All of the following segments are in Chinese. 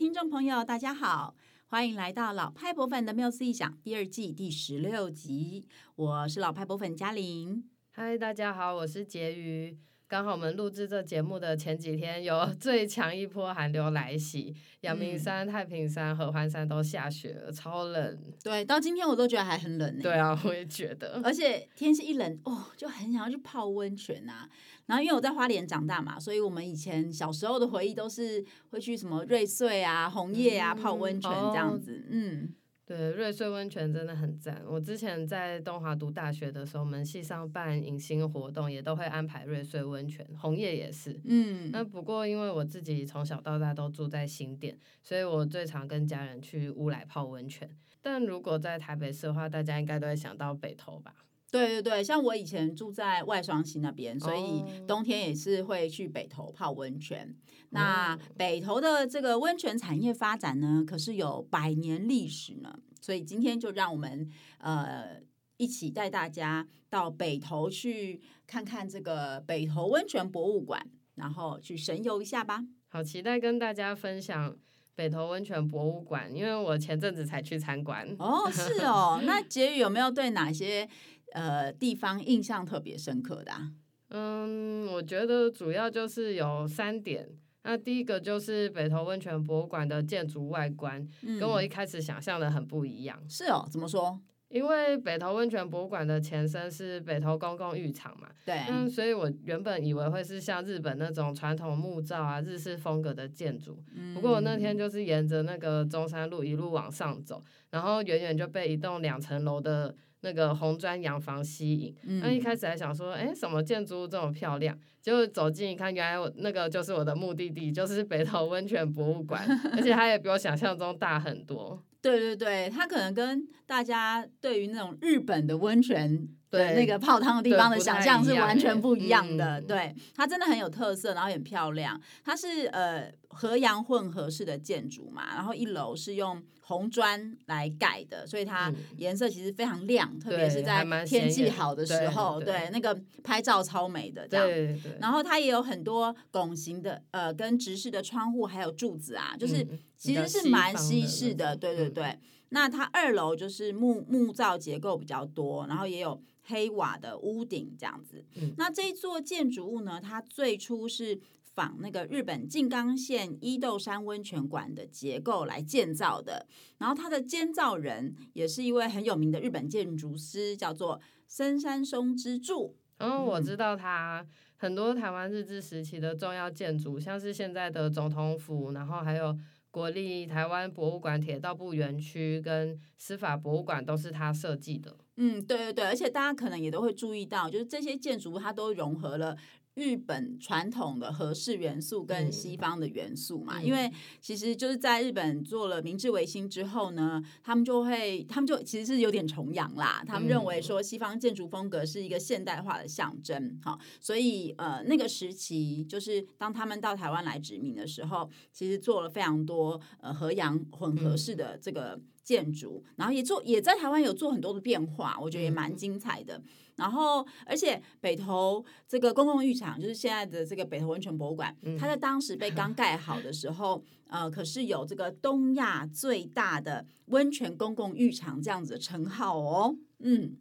听众朋友，大家好，欢迎来到老派博粉的缪斯异想第二季第十六集。我是老派博粉嘉玲。嗨，大家好，我是婕妤。刚好我们录制这节目的前几天，有最强一波寒流来袭，阳明山、太平山、合欢山都下雪了，超冷。对，到今天我都觉得还很冷呢。对啊，我也觉得。而且天气一冷，哦，就很想要去泡温泉啊。然后因为我在花莲长大嘛，所以我们以前小时候的回忆都是会去什么瑞穗啊、红叶啊泡温泉这样子，嗯。哦对，瑞穗温泉真的很赞。我之前在东华读大学的时候，我们系上办迎新活动，也都会安排瑞穗温泉，红叶也是。嗯，那不过因为我自己从小到大都住在新店，所以我最常跟家人去乌来泡温泉。但如果在台北市的话，大家应该都会想到北投吧？对对对，像我以前住在外双溪那边，所以冬天也是会去北投泡温泉。那北投的这个温泉产业发展呢，可是有百年历史呢。所以今天就让我们呃一起带大家到北投去看看这个北投温泉博物馆，然后去神游一下吧。好期待跟大家分享北投温泉博物馆，因为我前阵子才去参观。哦，是哦。那 婕妤有没有对哪些？呃，地方印象特别深刻的啊？嗯，我觉得主要就是有三点。那第一个就是北投温泉博物馆的建筑外观，嗯，跟我一开始想象的很不一样。是哦，怎么说？因为北投温泉博物馆的前身是北投公共浴场嘛，对，嗯，所以我原本以为会是像日本那种传统木造啊、日式风格的建筑。嗯，不过我那天就是沿着那个中山路一路往上走，然后远远就被一栋两层楼的。那个红砖洋房吸引，那、嗯、一开始还想说，哎，什么建筑物这么漂亮？结果走近一看，原来我那个就是我的目的地，就是 北投温泉博物馆，而且它也比我想象中大很多。对对对，它可能跟大家对于那种日本的温泉。对那个泡汤的地方的想象是完全不一样的，对，嗯、对它真的很有特色，然后也很漂亮。它是呃河洋混合式的建筑嘛，然后一楼是用红砖来盖的，所以它颜色其实非常亮，嗯、特别是在天气好的时候，对，对那个拍照超美的这样。对对对，然后它也有很多拱形的呃跟直式的窗户，还有柱子啊，就是其实是蛮西式的，对对对。嗯、那它二楼就是木木造结构比较多，然后也有。黑瓦的屋顶这样子，嗯、那这座建筑物呢，它最初是仿那个日本静冈县伊豆山温泉馆的结构来建造的。然后它的建造人也是一位很有名的日本建筑师，叫做深山松之助。嗯，我知道他很多台湾日治时期的重要建筑，像是现在的总统府，然后还有国立台湾博物馆铁道部园区跟司法博物馆，都是他设计的。嗯，对对对，而且大家可能也都会注意到，就是这些建筑物它都融合了日本传统的和式元素跟西方的元素嘛。嗯、因为其实就是在日本做了明治维新之后呢，他们就会，他们就其实是有点崇洋啦。他们认为说西方建筑风格是一个现代化的象征，好，所以呃那个时期就是当他们到台湾来殖民的时候，其实做了非常多呃和洋混合式的这个。嗯建筑，然后也做，也在台湾有做很多的变化，我觉得也蛮精彩的。然后，而且北投这个公共浴场，就是现在的这个北投温泉博物馆，它在当时被刚盖好的时候，呃，可是有这个东亚最大的温泉公共浴场这样子的称号哦。嗯，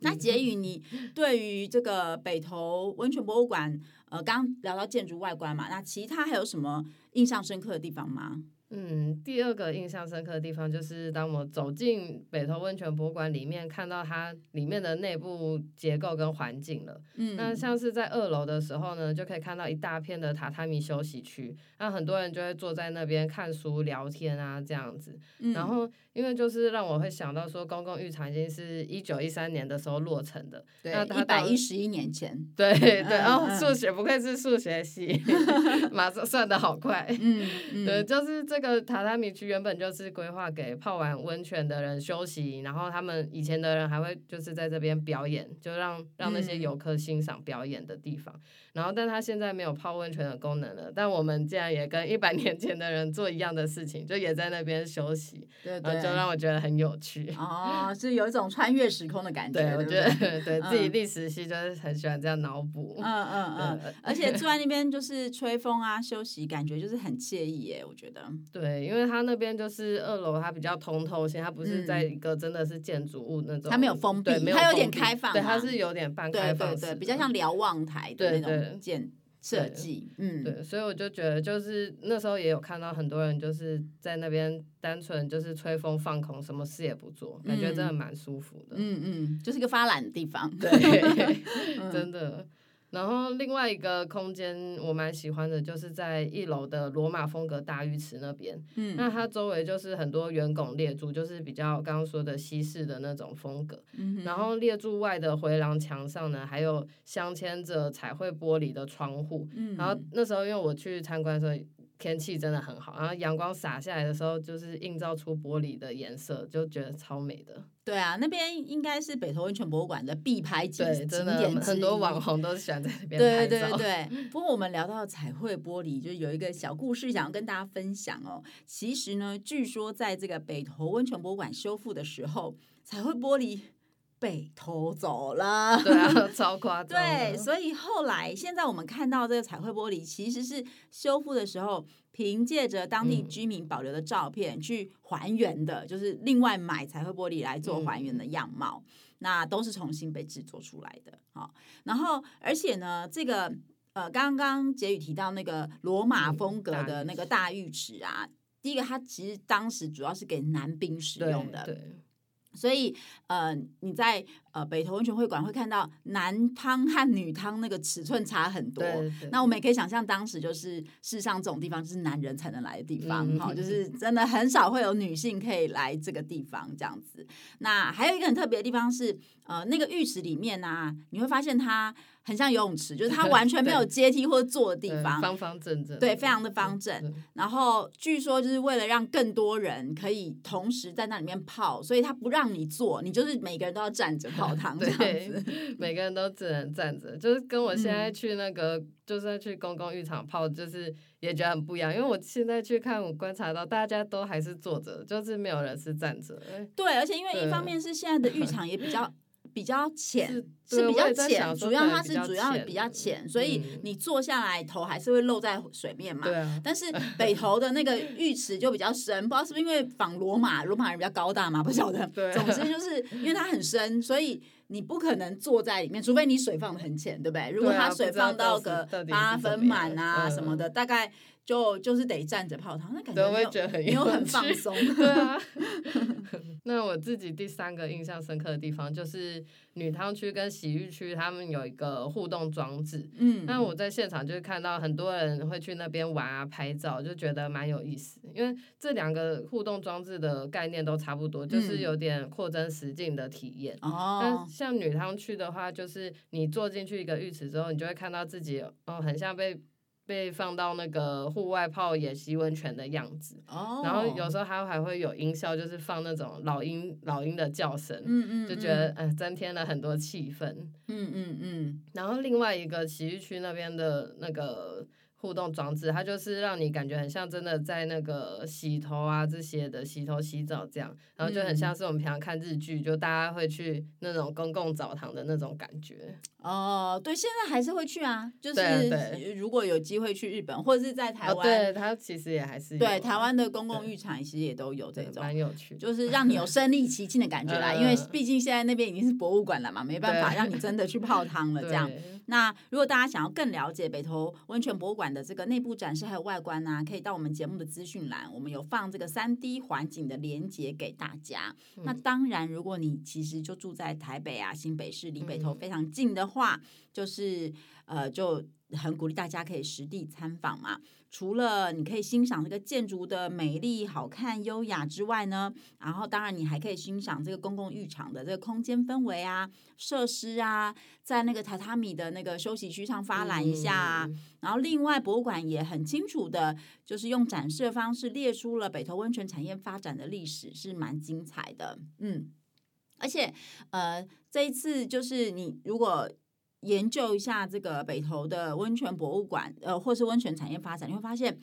那杰宇，你对于这个北投温泉博物馆，呃，刚聊到建筑外观嘛，那其他还有什么印象深刻的地方吗？嗯，第二个印象深刻的地方就是当我走进北投温泉博物馆里面，看到它里面的内部结构跟环境了。嗯，那像是在二楼的时候呢，就可以看到一大片的榻榻米休息区，那很多人就会坐在那边看书、聊天啊这样子。嗯，然后因为就是让我会想到说，公共浴场已经是一九一三年的时候落成的，对，一百一十一年前。对对，然后数学不愧是数学系，马上算的好快。嗯，嗯对，就是这个。这个榻榻米区原本就是规划给泡完温泉的人休息，然后他们以前的人还会就是在这边表演，就让让那些游客欣赏表演的地方。嗯、然后，但他现在没有泡温泉的功能了。但我们竟然也跟一百年前的人做一样的事情，就也在那边休息，对，对，就让我觉得很有趣。哦，是有一种穿越时空的感觉。对我觉得对 自己历史系就是很喜欢这样脑补。嗯嗯嗯，而且坐在那边就是吹风啊，休息，感觉就是很惬意耶，我觉得。对，因为它那边就是二楼，它比较通透性，它不是在一个真的是建筑物那种，它没有封闭，它有点开放，对，它是有点半开放，对对对，比较像瞭望台的那种建设计，嗯，对，所以我就觉得就是那时候也有看到很多人就是在那边单纯就是吹风放空，什么事也不做，感觉真的蛮舒服的，嗯嗯，就是一个发懒的地方，对，真的。然后另外一个空间我蛮喜欢的，就是在一楼的罗马风格大浴池那边。嗯，那它周围就是很多圆拱列柱，就是比较刚刚说的西式的那种风格。嗯哼，然后列柱外的回廊墙上呢，还有镶嵌着彩绘玻璃的窗户。嗯，然后那时候因为我去参观的时候。天气真的很好，然后阳光洒下来的时候，就是映照出玻璃的颜色，就觉得超美的。对啊，那边应该是北投温泉博物馆的必拍景景点之一，很多网红都喜欢在那边拍照。对对对。不过我们聊到彩绘玻璃，就有一个小故事想要跟大家分享哦。其实呢，据说在这个北投温泉博物馆修复的时候，彩绘玻璃。被偷走了，对啊，超夸 张。对，所以后来现在我们看到这个彩绘玻璃，其实是修复的时候，凭借着当地居民保留的照片去还原的，嗯、就是另外买彩绘玻璃来做还原的样貌，嗯、那都是重新被制作出来的。好，然后而且呢，这个呃，刚刚杰宇提到那个罗马风格的那个大浴池啊，嗯、第一个它其实当时主要是给男兵使用的。对。对所以，呃，你在呃北投温泉会馆会看到男汤和女汤那个尺寸差很多。对对，那我们也可以想象，当时就是世上这种地方就是男人才能来的地方，哈、嗯，就是真的很少会有女性可以来这个地方这样子。那还有一个很特别的地方是，呃，那个浴池里面呢、啊，你会发现它。很像游泳池，就是它完全没有 阶梯或者坐的地方，方方正正，对，非常的方正。然后据说就是为了让更多人可以同时在那里面泡，所以他不让你坐，你就是每个人都要站着泡汤这样子，每个人都只能站着。就是跟我现在去那个，嗯、就是去公共浴场泡，就是也觉得很不一样。因为我现在去看，我观察到大家都还是坐着，就是没有人是站着。对，而且因为一方面是现在的浴场也比较。比较浅，是比较浅，主要它是主要比较浅，所以你坐下来头还是会露在水面嘛。但是 北投的那个浴池就比较深，不知道是不是因为仿罗马，罗马人比较高大嘛，不晓得。总之就是 因为它很深，所以你不可能坐在里面，除非你水放的很浅，对不对？如果它水放到个八分满啊什么的，大概。就就是得站着泡汤，那感觉没有觉得很没有很放 松。对啊，那我自己第三个印象深刻的地方就是女汤区跟洗浴区，他们有一个互动装置。嗯，那我在现场就是看到很多人会去那边玩啊、拍照，就觉得蛮有意思。因为这两个互动装置的概念都差不多，就是有点扩增实境的体验。哦、嗯，但像女汤区的话，就是你坐进去一个浴池之后，你就会看到自己哦，很像被。被放到那个户外泡野溪温泉的样子，oh. 然后有时候还还会有音效，就是放那种老鹰老鹰的叫声，嗯嗯，就觉得嗯、呃、增添了很多气氛，嗯嗯嗯。然后另外一个洗浴区那边的那个。互动装置，它就是让你感觉很像真的在那个洗头啊这些的洗头洗澡这样，然后就很像是我们平常看日剧，就大家会去那种公共澡堂的那种感觉。哦，对，现在还是会去啊，就是如果有机会去日本或者是在台湾，对，它其实也还是对台湾的公共浴场其实也都有这种，蛮有趣，就是让你有身临其境的感觉啦。因为毕竟现在那边已经是博物馆了嘛，没办法让你真的去泡汤了 这样。那如果大家想要更了解北投温泉博物馆的这个内部展示还有外观呢、啊，可以到我们节目的资讯栏，我们有放这个三 D 环境的连接给大家。嗯、那当然，如果你其实就住在台北啊新北市，离北投非常近的话，嗯、就是呃就。很鼓励大家可以实地参访嘛。除了你可以欣赏这个建筑的美丽、好看、优雅之外呢，然后当然你还可以欣赏这个公共浴场的这个空间氛围啊、设施啊，在那个榻榻米的那个休息区上发懒一下啊。嗯、然后另外博物馆也很清楚的，就是用展示的方式列出了北投温泉产业发展的历史，是蛮精彩的。嗯，而且呃这一次就是你如果。研究一下这个北投的温泉博物馆，呃，或是温泉产业发展，你会发现，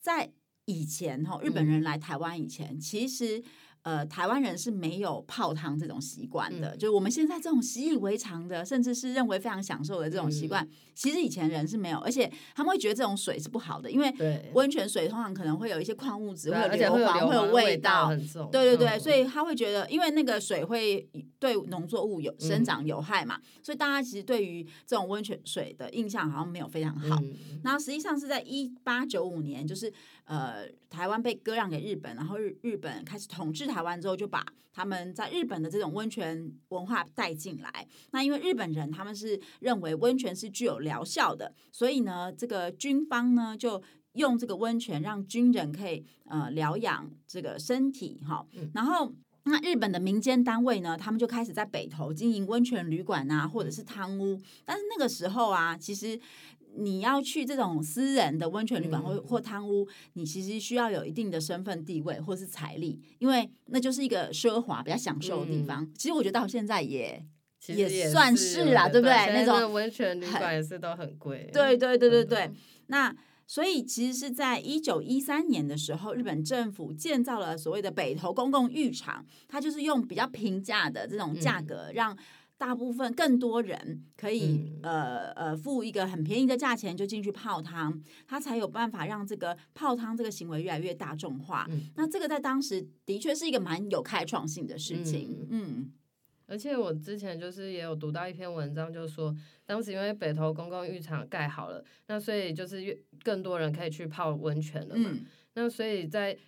在以前哈，日本人来台湾以前，嗯、其实呃，台湾人是没有泡汤这种习惯的，嗯、就是我们现在这种习以为常的，甚至是认为非常享受的这种习惯，嗯、其实以前人是没有，而且他们会觉得这种水是不好的，因为温泉水通常可能会有一些矿物质，会有硫磺，会有味道。对对对，嗯、所以他会觉得，因为那个水会对农作物有生长有害嘛，嗯、所以大家其实对于这种温泉水的印象好像没有非常好。嗯、然后实际上是在一八九五年，就是。呃，台湾被割让给日本，然后日日本开始统治台湾之后，就把他们在日本的这种温泉文化带进来。那因为日本人他们是认为温泉是具有疗效的，所以呢，这个军方呢就用这个温泉让军人可以呃疗养这个身体哈。然后那日本的民间单位呢，他们就开始在北投经营温泉旅馆啊，或者是汤屋。但是那个时候啊，其实。你要去这种私人的温泉旅馆或或汤屋，你其实需要有一定的身份地位或是财力，因为那就是一个奢华、比较享受的地方。其实我觉得到现在也也算是啦，对不对？那种温泉旅馆也是都很贵。对对对对对。那所以其实是在一九一三年的时候，日本政府建造了所谓的北投公共浴场，它就是用比较平价的这种价格让。大部分更多人可以、嗯、呃呃付一个很便宜的价钱就进去泡汤，他才有办法让这个泡汤这个行为越来越大众化。嗯、那这个在当时的确是一个蛮有开创性的事情。嗯，嗯而且我之前就是也有读到一篇文章，就是说当时因为北投公共浴场盖好了，那所以就是越更多人可以去泡温泉了嘛。嗯、那所以在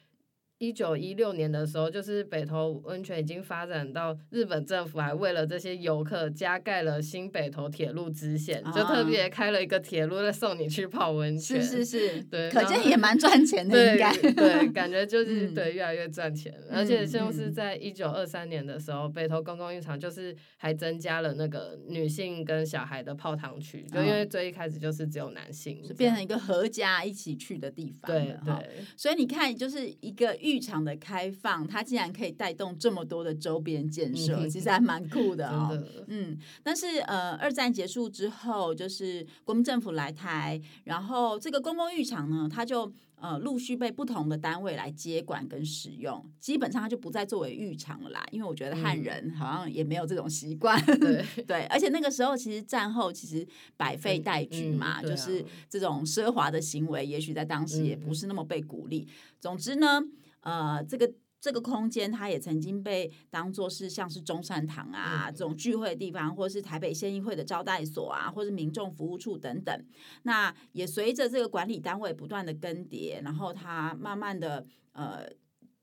一九一六年的时候，就是北投温泉已经发展到日本政府还为了这些游客加盖了新北投铁路支线，啊、就特别开了一个铁路来送你去泡温泉。是是是，对，可见也蛮赚钱的应该，对，感觉 就是、嗯、对越来越赚钱。而且就是在一九二三年的时候，嗯、北投公共浴场就是还增加了那个女性跟小孩的泡汤区，就因为最一开始就是只有男性，就变成一个合家一起去的地方。对对，所以你看，就是一个。浴场的开放，它竟然可以带动这么多的周边建设，嗯、其实还蛮酷的哦。的嗯，但是呃，二战结束之后，就是国民政府来台，然后这个公共浴场呢，它就呃陆续被不同的单位来接管跟使用，基本上它就不再作为浴场了啦。因为我觉得汉人好像也没有这种习惯，嗯、对对。而且那个时候其实战后其实百废待举嘛，嗯嗯啊、就是这种奢华的行为，也许在当时也不是那么被鼓励。嗯、总之呢。呃，这个这个空间，它也曾经被当做是像是中山堂啊这种聚会的地方，或者是台北县议会的招待所啊，或者是民众服务处等等。那也随着这个管理单位不断的更迭，然后它慢慢的呃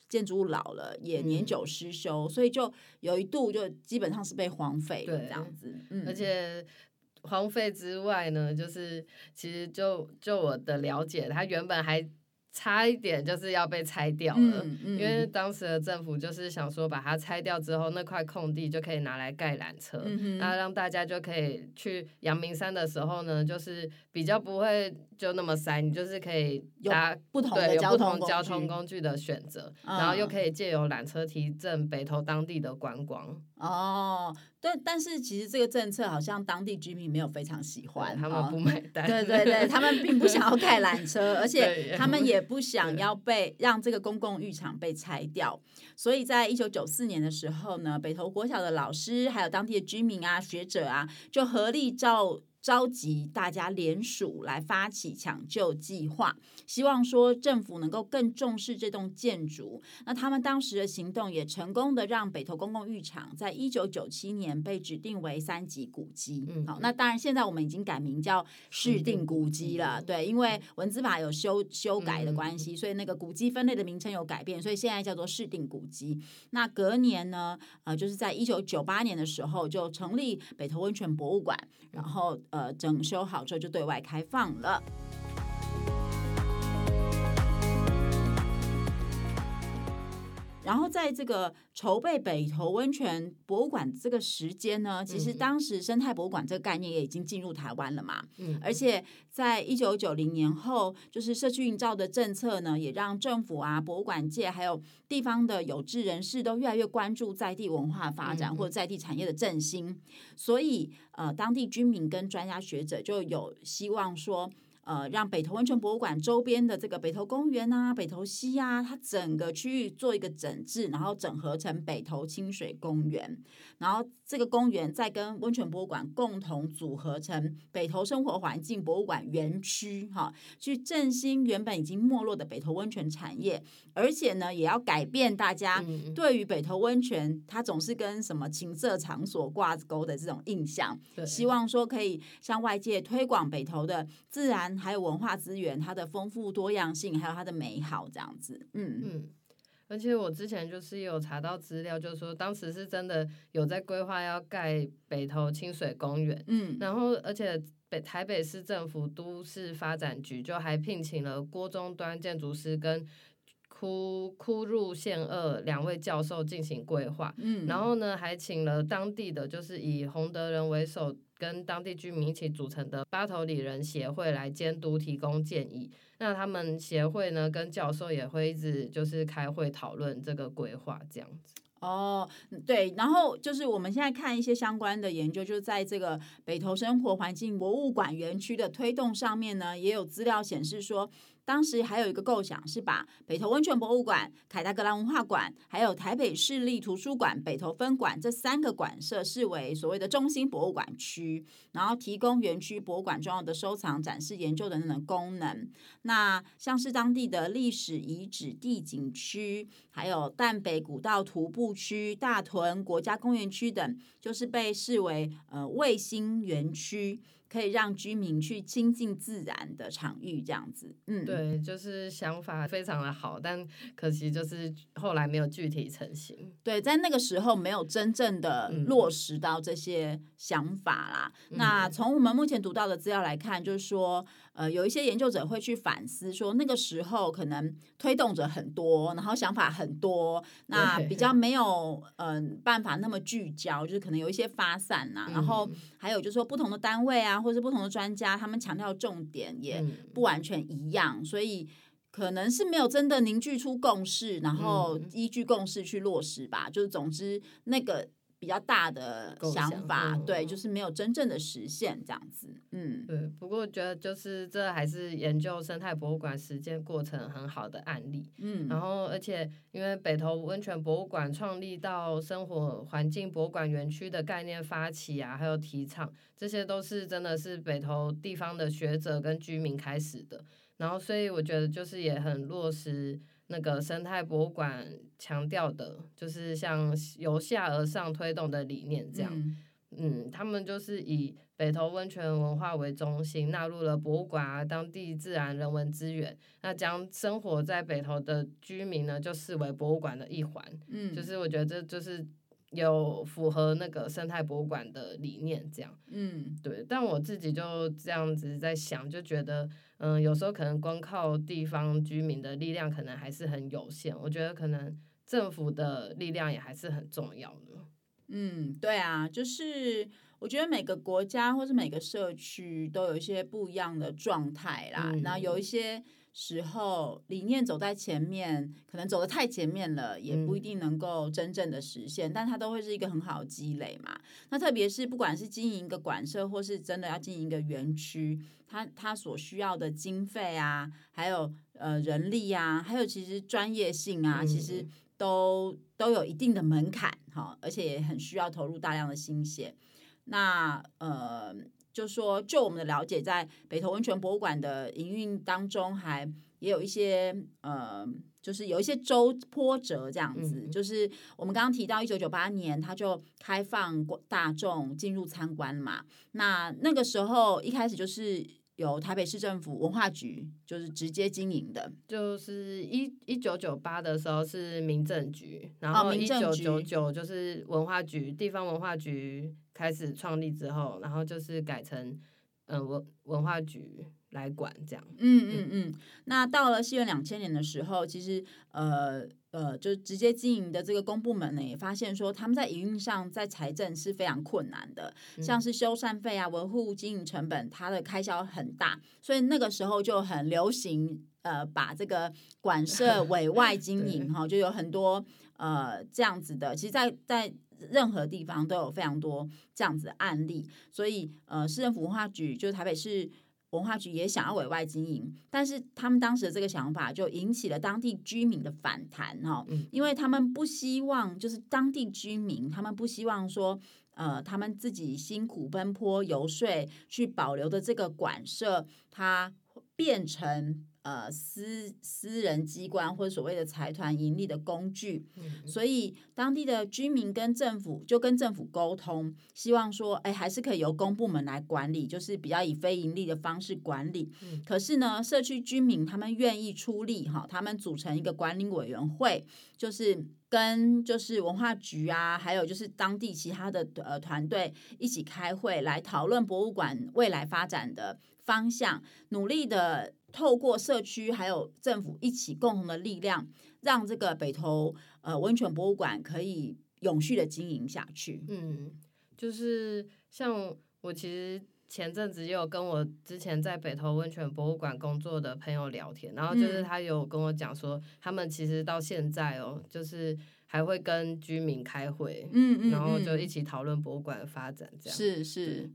建筑物老了，也年久失修，嗯、所以就有一度就基本上是被荒废了这样子。嗯，而且荒废之外呢，就是其实就就我的了解，它原本还。差一点就是要被拆掉了，嗯嗯、因为当时的政府就是想说，把它拆掉之后，那块空地就可以拿来盖缆车，那、让大家就可以去阳明山的时候呢，就是比较不会就那么塞，你就是可以搭不同的交通交通工具的选择，嗯、然后又可以借由缆车提振北投当地的观光。哦。对但是其实这个政策好像当地居民没有非常喜欢，他们不买单。对对对，他们并不想要盖缆车，而 且他们也不想要被让这个公共浴场被拆掉。所以在一九九四年的时候呢，北投国小的老师还有当地的居民啊、学者啊，就合力召。召集大家联署来发起抢救计划，希望说政府能够更重视这栋建筑。那他们当时的行动也成功的让北投公共浴场在一九九七年被指定为三级古迹。嗯，好，那当然现在我们已经改名叫市定古迹了。对，因为文字法有修修改的关系，所以那个古迹分类的名称有改变，所以现在叫做市定古迹。那隔年呢，呃，就是在一九九八年的时候就成立北投温泉博物馆，然后。呃，整修好之后就对外开放了。然后在这个筹备北投温泉博物馆这个时间呢，其实当时生态博物馆这个概念也已经进入台湾了嘛。嗯。而且在一九九零年后，就是社区营造的政策呢，也让政府啊、博物馆界还有地方的有志人士都越来越关注在地文化发展或者在地产业的振兴。所以呃，当地居民跟专家学者就有希望说。呃，让北投温泉博物馆周边的这个北投公园啊、北投溪啊，它整个区域做一个整治，然后整合成北投清水公园，然后这个公园再跟温泉博物馆共同组合成北投生活环境博物馆园区，哈，去振兴原本已经没落的北投温泉产业，而且呢，也要改变大家对于北投温泉它总是跟什么情色场所挂钩的这种印象，希望说可以向外界推广北投的自然。还有文化资源，它的丰富多样性，还有它的美好，这样子，嗯嗯。而且我之前就是有查到资料，就是说当时是真的有在规划要盖北投清水公园，嗯，然后而且北台北市政府都市发展局就还聘请了郭中端建筑师跟枯枯入宪二两位教授进行规划，嗯，然后呢还请了当地的就是以洪德人为首。跟当地居民一起组成的八头里人协会来监督提供建议，那他们协会呢跟教授也会一直就是开会讨论这个规划这样子。哦，对，然后就是我们现在看一些相关的研究，就是在这个北投生活环境博物馆园区的推动上面呢，也有资料显示说。当时还有一个构想是把北投温泉博物馆、凯达格兰文化馆，还有台北市立图书馆北投分馆这三个馆舍视为所谓的中心博物馆区，然后提供园区博物馆重要的收藏、展示、研究等等的功能。那像是当地的历史遗址地景区，还有淡北古道徒步区、大屯国家公园区等，就是被视为呃卫星园区。可以让居民去亲近自然的场域，这样子，嗯，对，就是想法非常的好，但可惜就是后来没有具体成型。对，在那个时候没有真正的落实到这些想法啦。嗯、那从我们目前读到的资料来看，就是说。呃，有一些研究者会去反思说，那个时候可能推动者很多，然后想法很多，那比较没有嗯、呃、办法那么聚焦，就是可能有一些发散呐、啊。然后还有就是说，不同的单位啊，或者是不同的专家，他们强调重点也不完全一样，所以可能是没有真的凝聚出共识，然后依据共识去落实吧。就是总之那个。比较大的想法，想对，就是没有真正的实现这样子，嗯，对。不过我觉得就是这还是研究生态博物馆实践过程很好的案例，嗯。然后，而且因为北投温泉博物馆创立到生活环境博物馆园区的概念发起啊，还有提倡，这些都是真的是北投地方的学者跟居民开始的。然后，所以我觉得就是也很落实。那个生态博物馆强调的，就是像由下而上推动的理念这样，嗯，嗯，他们就是以北投温泉文化为中心，纳入了博物馆啊、当地自然人文资源，那将生活在北投的居民呢，就视为博物馆的一环，嗯，就是我觉得这就是。有符合那个生态博物馆的理念，这样，嗯，对。但我自己就这样子在想，就觉得，嗯，有时候可能光靠地方居民的力量，可能还是很有限。我觉得可能政府的力量也还是很重要的。嗯，对啊，就是我觉得每个国家或是每个社区都有一些不一样的状态啦，嗯，然后有一些。时候理念走在前面，可能走的太前面了，也不一定能够真正的实现，嗯、但它都会是一个很好的积累嘛。那特别是不管是经营一个馆舍，或是真的要经营一个园区，它它所需要的经费啊，还有呃人力啊，还有其实专业性啊，其实都都有一定的门槛哈，而且也很需要投入大量的心血。那呃。就说，就我们的了解，在北投温泉博物馆的营运当中，还也有一些呃，就是有一些周波折这样子。嗯、就是我们刚刚提到，一九九八年它就开放大众进入参观嘛。那那个时候一开始就是由台北市政府文化局就是直接经营的。就是一一九九八的时候是民政局，然后一九九九就是文化局，地方文化局。开始创立之后，然后就是改成嗯文文化局来管这样。嗯嗯嗯。那到了西元两千年的时候，其实呃呃，就直接经营的这个公部门呢，也发现说他们在营运上在财政是非常困难的，嗯、像是修缮费啊、维护经营成本，它的开销很大，所以那个时候就很流行呃把这个馆舍 委外经营哈，对就有很多呃这样子的。其实在，在在任何地方都有非常多这样子的案例，所以呃，市政府文化局就是台北市文化局也想要委外经营，但是他们当时的这个想法就引起了当地居民的反弹哈，因为他们不希望就是当地居民，他们不希望说呃他们自己辛苦奔波游说去保留的这个馆舍，它变成。呃，私私人机关或者所谓的财团盈利的工具，嗯、所以当地的居民跟政府就跟政府沟通，希望说，哎，还是可以由公部门来管理，就是比较以非盈利的方式管理。嗯、可是呢，社区居民他们愿意出力哈，他们组成一个管理委员会，就是跟就是文化局啊，还有就是当地其他的呃团队一起开会来讨论博物馆未来发展的方向，努力的。透过社区还有政府一起共同的力量，让这个北投呃温泉博物馆可以永续的经营下去。嗯，就是像我其实前阵子也有跟我之前在北投温泉博物馆工作的朋友聊天，然后就是他有跟我讲说，他们其实到现在哦，就是还会跟居民开会，嗯，嗯，嗯，然后就一起讨论博物馆的发展，这样是是。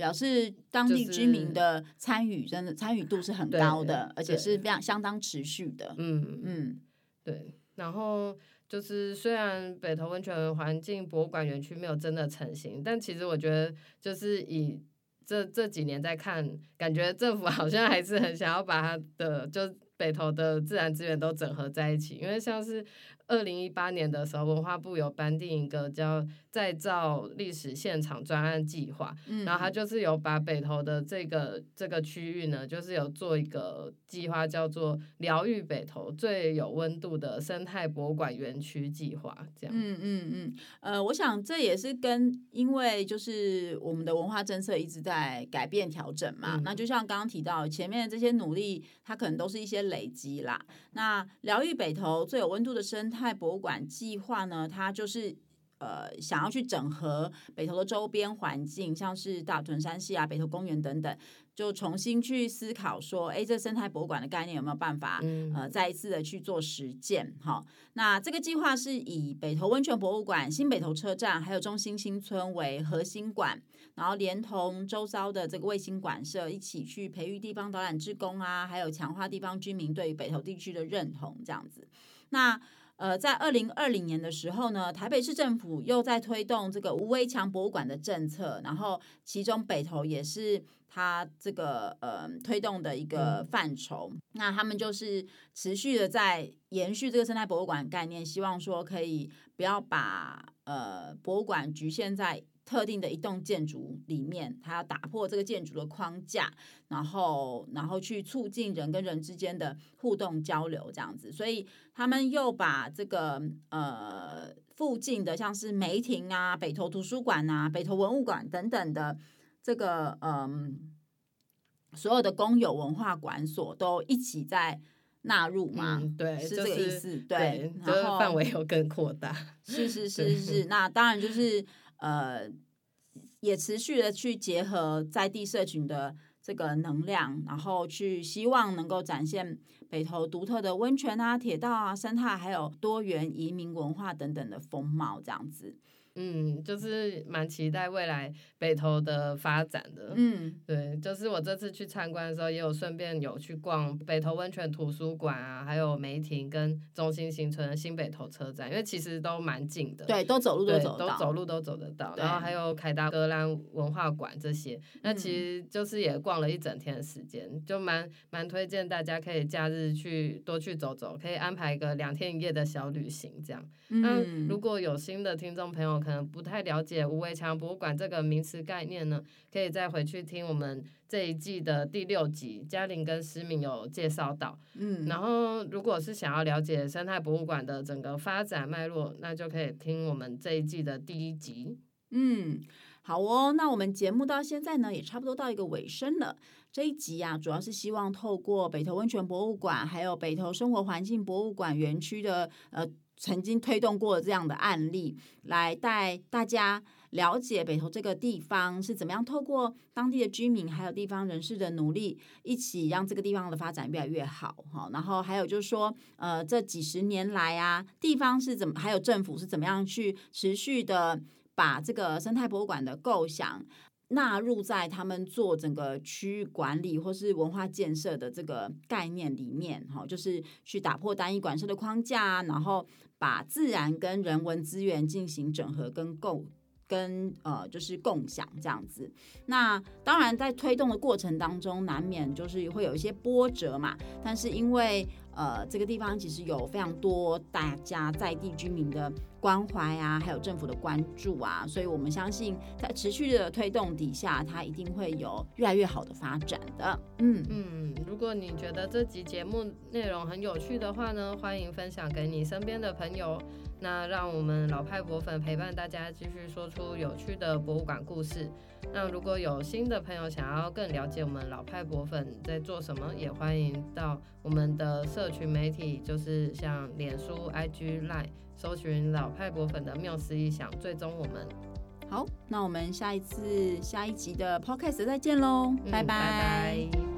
表示当地居民的参与真的参与度是很高的，而且是非常相当持续的。嗯嗯，对。然后就是虽然北投温泉环境博物馆园区没有真的成型，但其实我觉得就是以这这几年在看，感觉政府好像还是很想要把它的就北投的自然资源都整合在一起，因为像是。二零一八年的时候，文化部有颁定一个叫“再造历史现场”专案计划，嗯、然后他就是有把北投的这个这个区域呢，就是有做一个计划，叫做“疗愈北投最有温度的生态博物馆园区计划”这样。嗯嗯嗯，呃，我想这也是跟因为就是我们的文化政策一直在改变调整嘛。嗯、那就像刚刚提到前面的这些努力，它可能都是一些累积啦。那疗愈北投最有温度的生态。泰博物馆计划呢，它就是呃想要去整合北投的周边环境，像是大屯山系啊、北投公园等等，就重新去思考说，哎，这生态博物馆的概念有没有办法呃再一次的去做实践？好，那这个计划是以北投温泉博物馆、新北投车站还有中心新村为核心馆，然后连同周遭的这个卫星馆舍一起去培育地方导览志工啊，还有强化地方居民对于北投地区的认同，这样子。那呃，在二零二零年的时候呢，台北市政府又在推动这个无围墙博物馆的政策，然后其中北投也是它这个呃推动的一个范畴。嗯、那他们就是持续的在延续这个生态博物馆概念，希望说可以不要把呃博物馆局限在。特定的一栋建筑里面，它要打破这个建筑的框架，然后，然后去促进人跟人之间的互动交流，这样子。所以他们又把这个呃附近的，像是梅亭啊、北投图书馆啊、北投文物馆等等的这个嗯、呃、所有的公有文化馆所都一起在纳入嘛？嗯、对，是这个意思。就 是、对，然后范围又更扩大。是是是是，那当然就是。呃，也持续的去结合在地社群的这个能量，然后去希望能够展现北投独特的温泉啊、铁道啊、生态，还有多元移民文化等等的风貌，这样子。嗯，就是蛮期待未来北投的发展的。嗯，对，就是我这次去参观的时候，也有顺便有去逛北投温泉图书馆啊，还有梅亭跟中心新村的新北投车站，因为其实都蛮近的。对，都走路都走得到，都走路都走得到。然后还有凯达格兰文化馆这些，那其实就是也逛了一整天的时间，就蛮蛮推荐大家可以假日去多去走走，可以安排一个两天一夜的小旅行这样。那如果有新的听众朋友，可能不太了解无围墙博物馆这个名词概念呢，可以再回去听我们这一季的第六集，嘉玲跟思敏有介绍到。嗯，然后如果是想要了解生态博物馆的整个发展脉络，那就可以听我们这一季的第一集。嗯，好哦，那我们节目到现在呢，也差不多到一个尾声了。这一集啊，主要是希望透过北投温泉博物馆，还有北投生活环境博物馆园区的呃。曾经推动过这样的案例，来带大家了解北投这个地方是怎么样透过当地的居民还有地方人士的努力，一起让这个地方的发展越来越好哈。然后还有就是说，呃，这几十年来啊，地方是怎么，还有政府是怎么样去持续的把这个生态博物馆的构想。纳入在他们做整个区域管理或是文化建设的这个概念里面，哈，就是去打破单一馆舍的框架，然后把自然跟人文资源进行整合跟共。跟呃，就是共享这样子。那当然，在推动的过程当中，难免就是会有一些波折嘛。但是因为呃，这个地方其实有非常多大家在地居民的关怀啊，还有政府的关注啊，所以我们相信在持续的推动底下，它一定会有越来越好的发展的。嗯嗯，如果你觉得这集节目内容很有趣的话呢，欢迎分享给你身边的朋友。那让我们老派博粉陪伴大家继续说出有趣的博物馆故事。那如果有新的朋友想要更了解我们老派博粉在做什么，也欢迎到我们的社群媒体，就是像脸书、IG、Line，搜寻老派博粉的缪斯一想，追踪我们。好，那我们下一次下一集的 Podcast 再见喽，嗯，拜拜。拜拜。